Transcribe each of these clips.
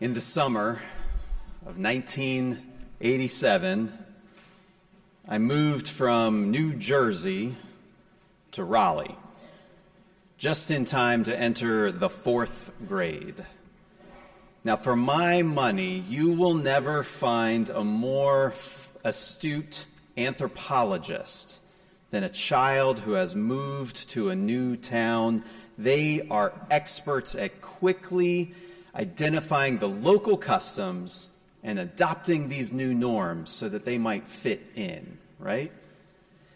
In the summer of 1987, I moved from New Jersey to Raleigh, just in time to enter the fourth grade. Now, for my money, you will never find a more astute anthropologist than a child who has moved to a new town. They are experts at quickly identifying the local customs and adopting these new norms so that they might fit in, right?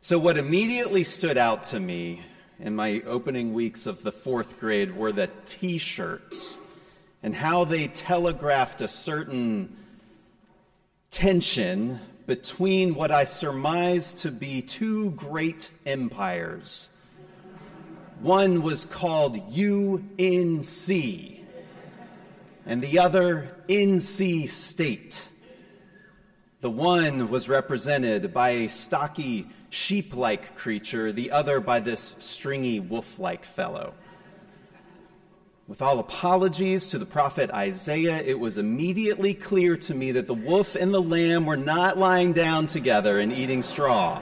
So, what immediately stood out to me in my opening weeks of the fourth grade were the t shirts and how they telegraphed a certain tension between what I surmised to be two great empires. One was called UNC and the other NC State. The one was represented by a stocky sheep like creature, the other by this stringy wolf like fellow. With all apologies to the prophet Isaiah, it was immediately clear to me that the wolf and the lamb were not lying down together and eating straw.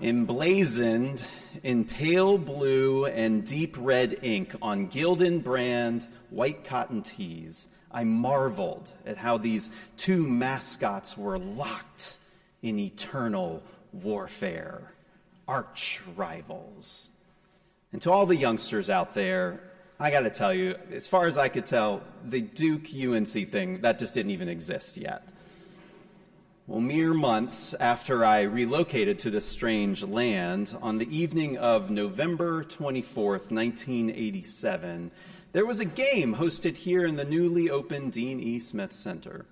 Emblazoned in pale blue and deep red ink on Gildan brand white cotton tees, I marveled at how these two mascots were locked in eternal warfare, arch rivals. And to all the youngsters out there, I got to tell you, as far as I could tell, the Duke UNC thing, that just didn't even exist yet. Well, mere months after I relocated to this strange land, on the evening of November 24th, 1987, there was a game hosted here in the newly opened Dean E. Smith Center.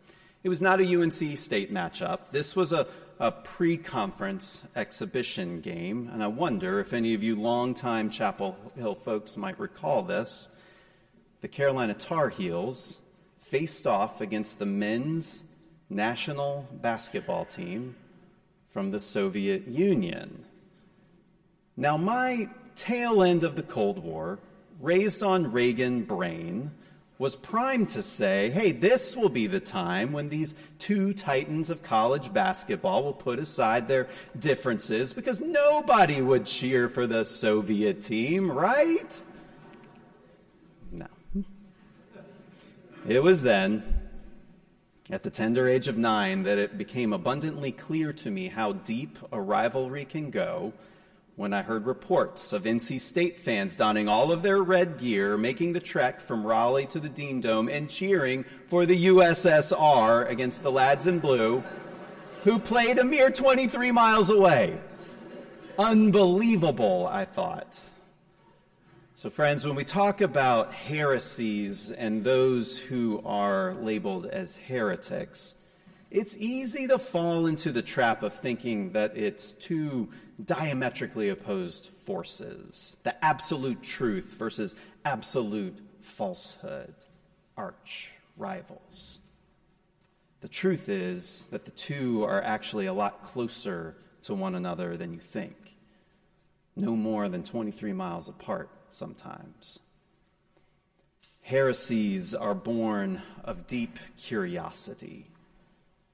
It was not a UNC state matchup. This was a, a pre conference exhibition game, and I wonder if any of you longtime Chapel Hill folks might recall this. The Carolina Tar Heels faced off against the men's national basketball team from the Soviet Union. Now, my tail end of the Cold War, raised on Reagan brain, was primed to say, hey, this will be the time when these two titans of college basketball will put aside their differences because nobody would cheer for the Soviet team, right? No. It was then at the tender age of nine that it became abundantly clear to me how deep a rivalry can go when I heard reports of NC State fans donning all of their red gear, making the trek from Raleigh to the Dean Dome, and cheering for the USSR against the lads in blue, who played a mere 23 miles away. Unbelievable, I thought. So, friends, when we talk about heresies and those who are labeled as heretics, it's easy to fall into the trap of thinking that it's two diametrically opposed forces the absolute truth versus absolute falsehood, arch rivals. The truth is that the two are actually a lot closer to one another than you think, no more than 23 miles apart sometimes. Heresies are born of deep curiosity.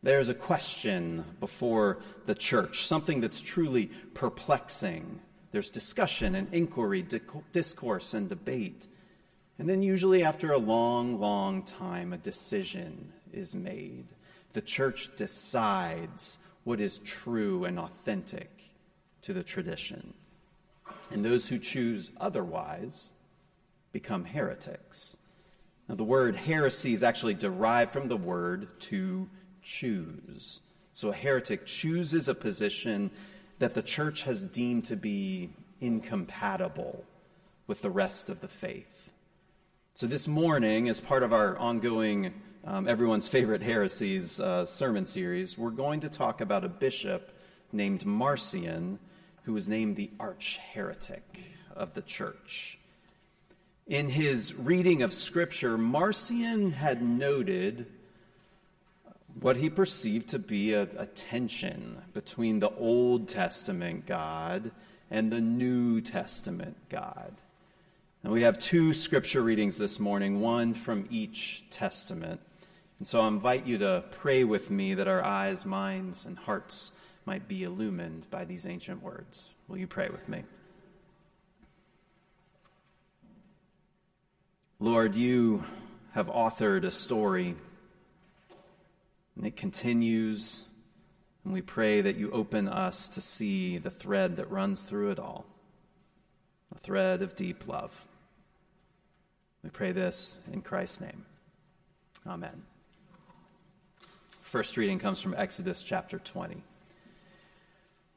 There's a question before the church, something that's truly perplexing. There's discussion and inquiry, discourse and debate. And then, usually, after a long, long time, a decision is made. The church decides what is true and authentic to the tradition. And those who choose otherwise become heretics. Now, the word heresy is actually derived from the word to choose. So, a heretic chooses a position that the church has deemed to be incompatible with the rest of the faith. So, this morning, as part of our ongoing um, Everyone's Favorite Heresies uh, sermon series, we're going to talk about a bishop named Marcion who was named the arch heretic of the church. In his reading of Scripture, Marcion had noted what he perceived to be a, a, tension between the Old Testament God and the New Testament God. And we have two scripture readings this morning, one from each testament. And so I invite you to pray with me that our eyes, minds, and hearts might be illumined by these ancient words. Will you pray with me? Lord, you have authored a story, and it continues, and we pray that you open us to see the thread that runs through it all a thread of deep love. We pray this in Christ's name. Amen. First reading comes from Exodus chapter 20.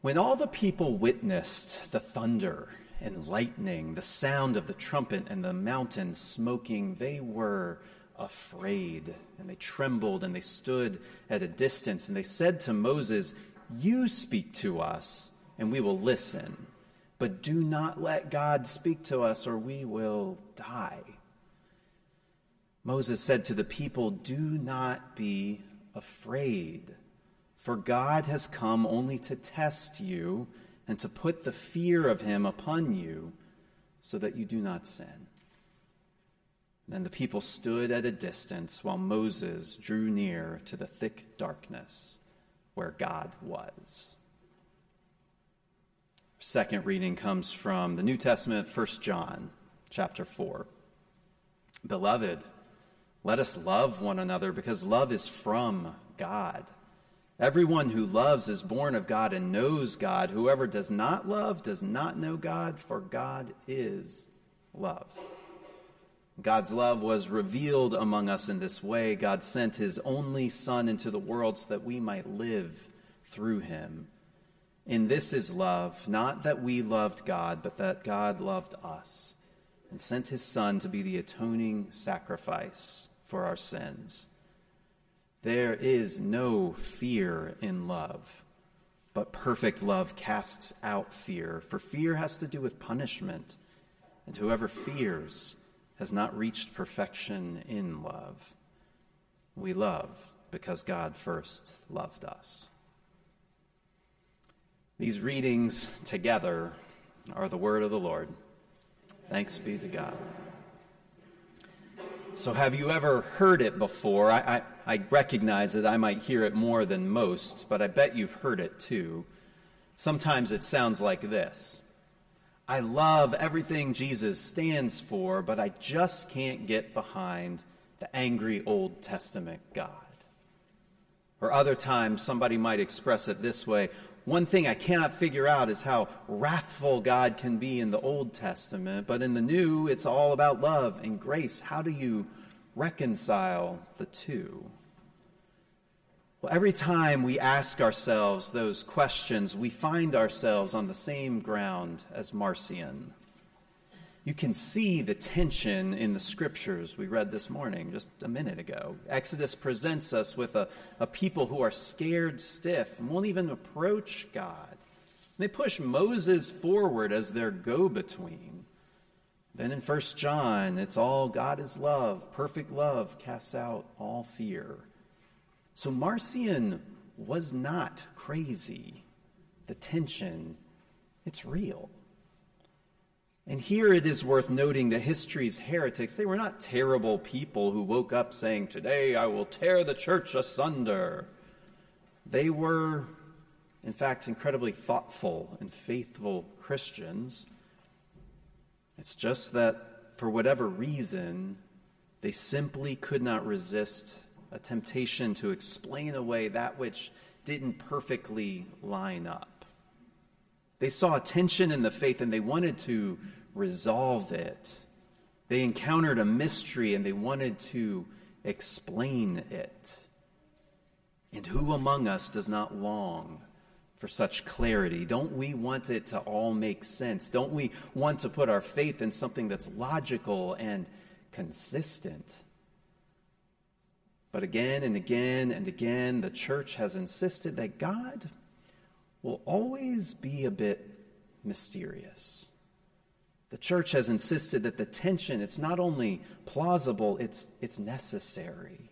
When all the people witnessed the thunder and lightning, the sound of the trumpet, and the mountain smoking, they were afraid, and they trembled, and they stood at a distance, and they said to Moses, You speak to us, and we will listen, but do not let God speak to us, or we will die. Moses said to the people, Do not be afraid, for God has come only to test you and to put the fear of him upon you so that you do not sin. Then the people stood at a distance while Moses drew near to the thick darkness where God was. Second reading comes from the New Testament, 1 John chapter 4. Beloved, let us love one another because love is from God. Everyone who loves is born of God and knows God. Whoever does not love does not know God, for God is love. God's love was revealed among us in this way. God sent his only Son into the world so that we might live through him. In this is love, not that we loved God, but that God loved us and sent his Son to be the atoning sacrifice for our sins. There is no fear in love, but perfect love casts out fear, for fear has to do with punishment, and whoever fears has not reached perfection in love. We love because God first loved us. These readings together are the word of the Lord. Thanks be to God. So, have you ever heard it before? I, I, I, recognize that I might hear it more than most, but I bet you've heard it too. Sometimes it sounds like this I love everything Jesus stands for, but I just can't get behind the angry Old Testament God. Or other times, somebody might express it this way one thing I cannot figure out is how wrathful God can be in the Old Testament, but in the New, it's all about love and grace. How do you reconcile the two? Well, every time we ask ourselves those questions, we find ourselves on the same ground as Marcion you can see the tension in the scriptures we read this morning, just a minute ago. Exodus presents us with a, a people who are scared stiff and won't even approach God. They push Moses forward as their go between. Then in 1 John, it's all God is love. Perfect love casts out all fear. So Marcion was not crazy. The tension, it's real. And here it is worth noting that history's heretics, they were not terrible people who woke up saying, Today I will tear the church asunder. They were, in fact, incredibly thoughtful and faithful Christians. It's just that, for whatever reason, they simply could not resist a temptation to explain away that which didn't perfectly line up. They saw a tension in the faith and they wanted to resolve it. They encountered a mystery and they wanted to explain it. And who among us does not long for such clarity? Don't we want it to all make sense? Don't we want to put our faith in something that's logical and consistent? But again and again and again, the church has insisted that God will always be a bit mysterious. The church has insisted that the tension, it's not only plausible, it's, it's necessary.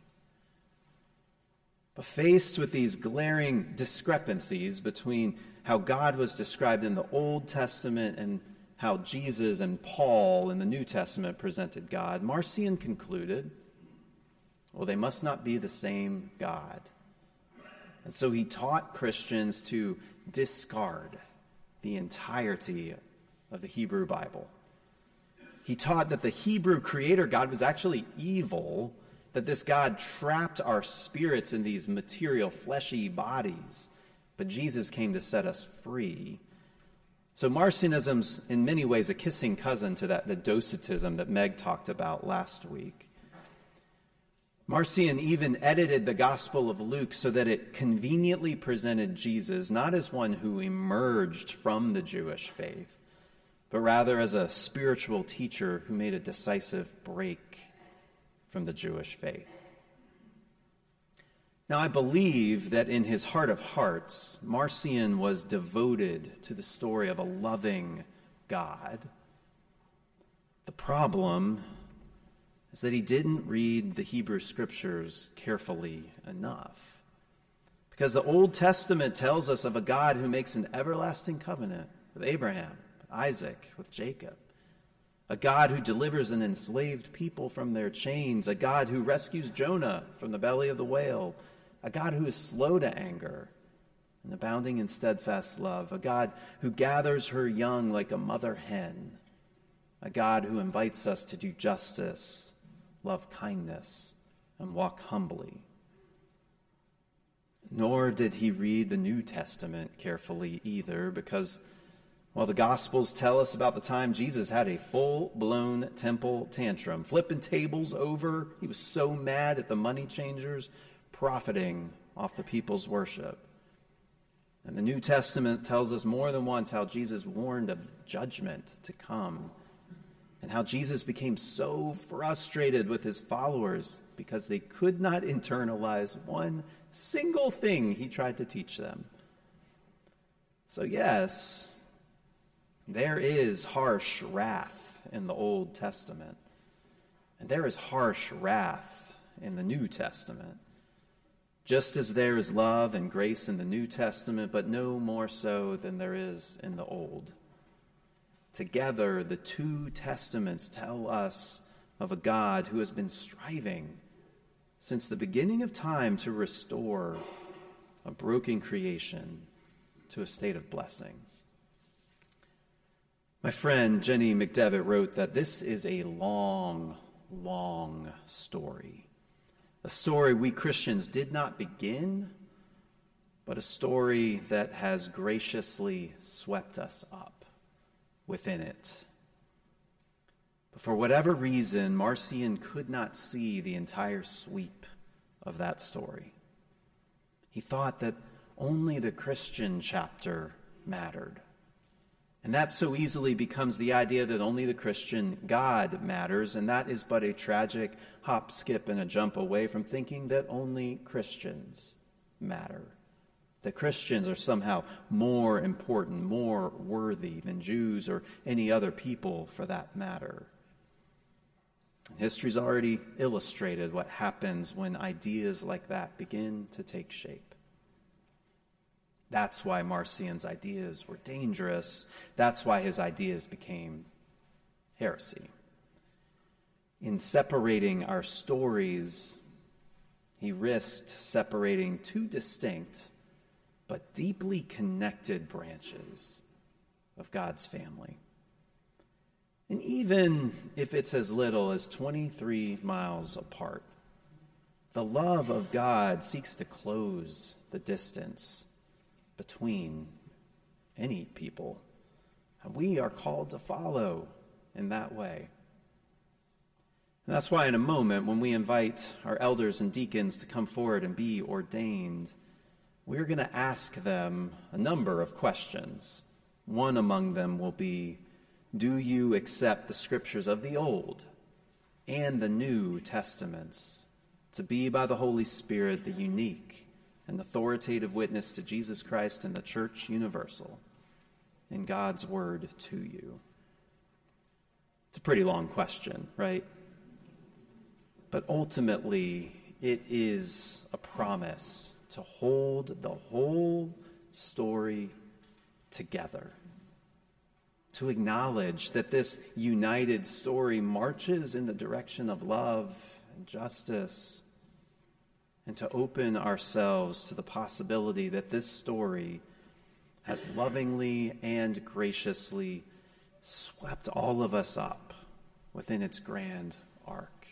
But faced with these glaring discrepancies between how God was described in the Old Testament and how Jesus and Paul in the New Testament presented God, Marcion concluded, well, they must not be the same God. And so he taught Christians to discard the entirety of the Hebrew Bible. He taught that the Hebrew creator God was actually evil, that this God trapped our spirits in these material, fleshy bodies. But Jesus came to set us free. So Marcionism's in many ways a kissing cousin to that the docetism that Meg talked about last week. Marcion even edited the Gospel of Luke so that it conveniently presented Jesus not as one who emerged from the Jewish faith, but rather as a spiritual teacher who made a decisive break from the Jewish faith. Now, I believe that in his heart of hearts, Marcion was devoted to the story of a loving God. The problem is that he didn't read the Hebrew scriptures carefully enough. Because the Old Testament tells us of a God who makes an everlasting covenant with Abraham, Isaac, with Jacob. A God who delivers an enslaved people from their chains. A God who rescues Jonah from the belly of the whale. A God who is slow to anger and abounding in steadfast love. A God who gathers her young like a mother hen. A God who invites us to do justice love kindness, and walk humbly. Nor did he read the New Testament carefully either, because while the Gospels tell us about the time Jesus had a full blown temple tantrum, flipping tables over, he was so mad at the money changers, profiting off the people's worship. And the New Testament tells us more than once how Jesus warned of judgment to come and how Jesus became so frustrated with his followers because they could not internalize one single thing he tried to teach them. So, yes, there is harsh wrath in the Old Testament, and there is harsh wrath in the New Testament. Just as there is love and grace in the New Testament, but no more so than there is in the Old. Together, the two testaments tell us of a God who has been striving since the beginning of time to restore a broken creation to a state of blessing. My friend Jenny McDevitt wrote that this is a long, long story. A story we Christians did not begin, but a story that has graciously swept us up within it. But for whatever reason, Marcion could not see the entire sweep of that story. He thought that only the Christian chapter mattered. And that so easily becomes the idea that only the Christian God matters, and that is but a tragic hop, skip, and a jump away from thinking that only Christians matter that Christians are somehow more important, more worthy than Jews or any other people for that matter. History's already illustrated what happens when ideas like that begin to take shape. That's why Marcion's ideas were dangerous. That's why his ideas became heresy. In separating our stories, he risked separating two distinct but deeply connected branches of God's family. And even if it's as little as 23 miles apart, the love of God seeks to close the distance between any people. And we are called to follow in that way. And that's why, in a moment, when we invite our elders and deacons to come forward and be ordained, we're going to ask them a number of questions. One among them will be Do you accept the scriptures of the Old and the New Testaments to be by the Holy Spirit the unique and authoritative witness to Jesus Christ and the Church Universal in God's Word to you? It's a pretty long question, right? But ultimately, it is a promise to hold the whole story together. to acknowledge that this united story marches in the direction of love and justice, and to open ourselves to the possibility that this story has lovingly and graciously swept all of us up within its grand arc.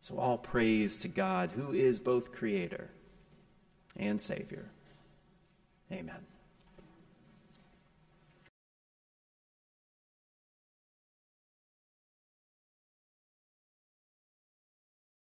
So, all praise to God, who is both Creator and Savior. Amen.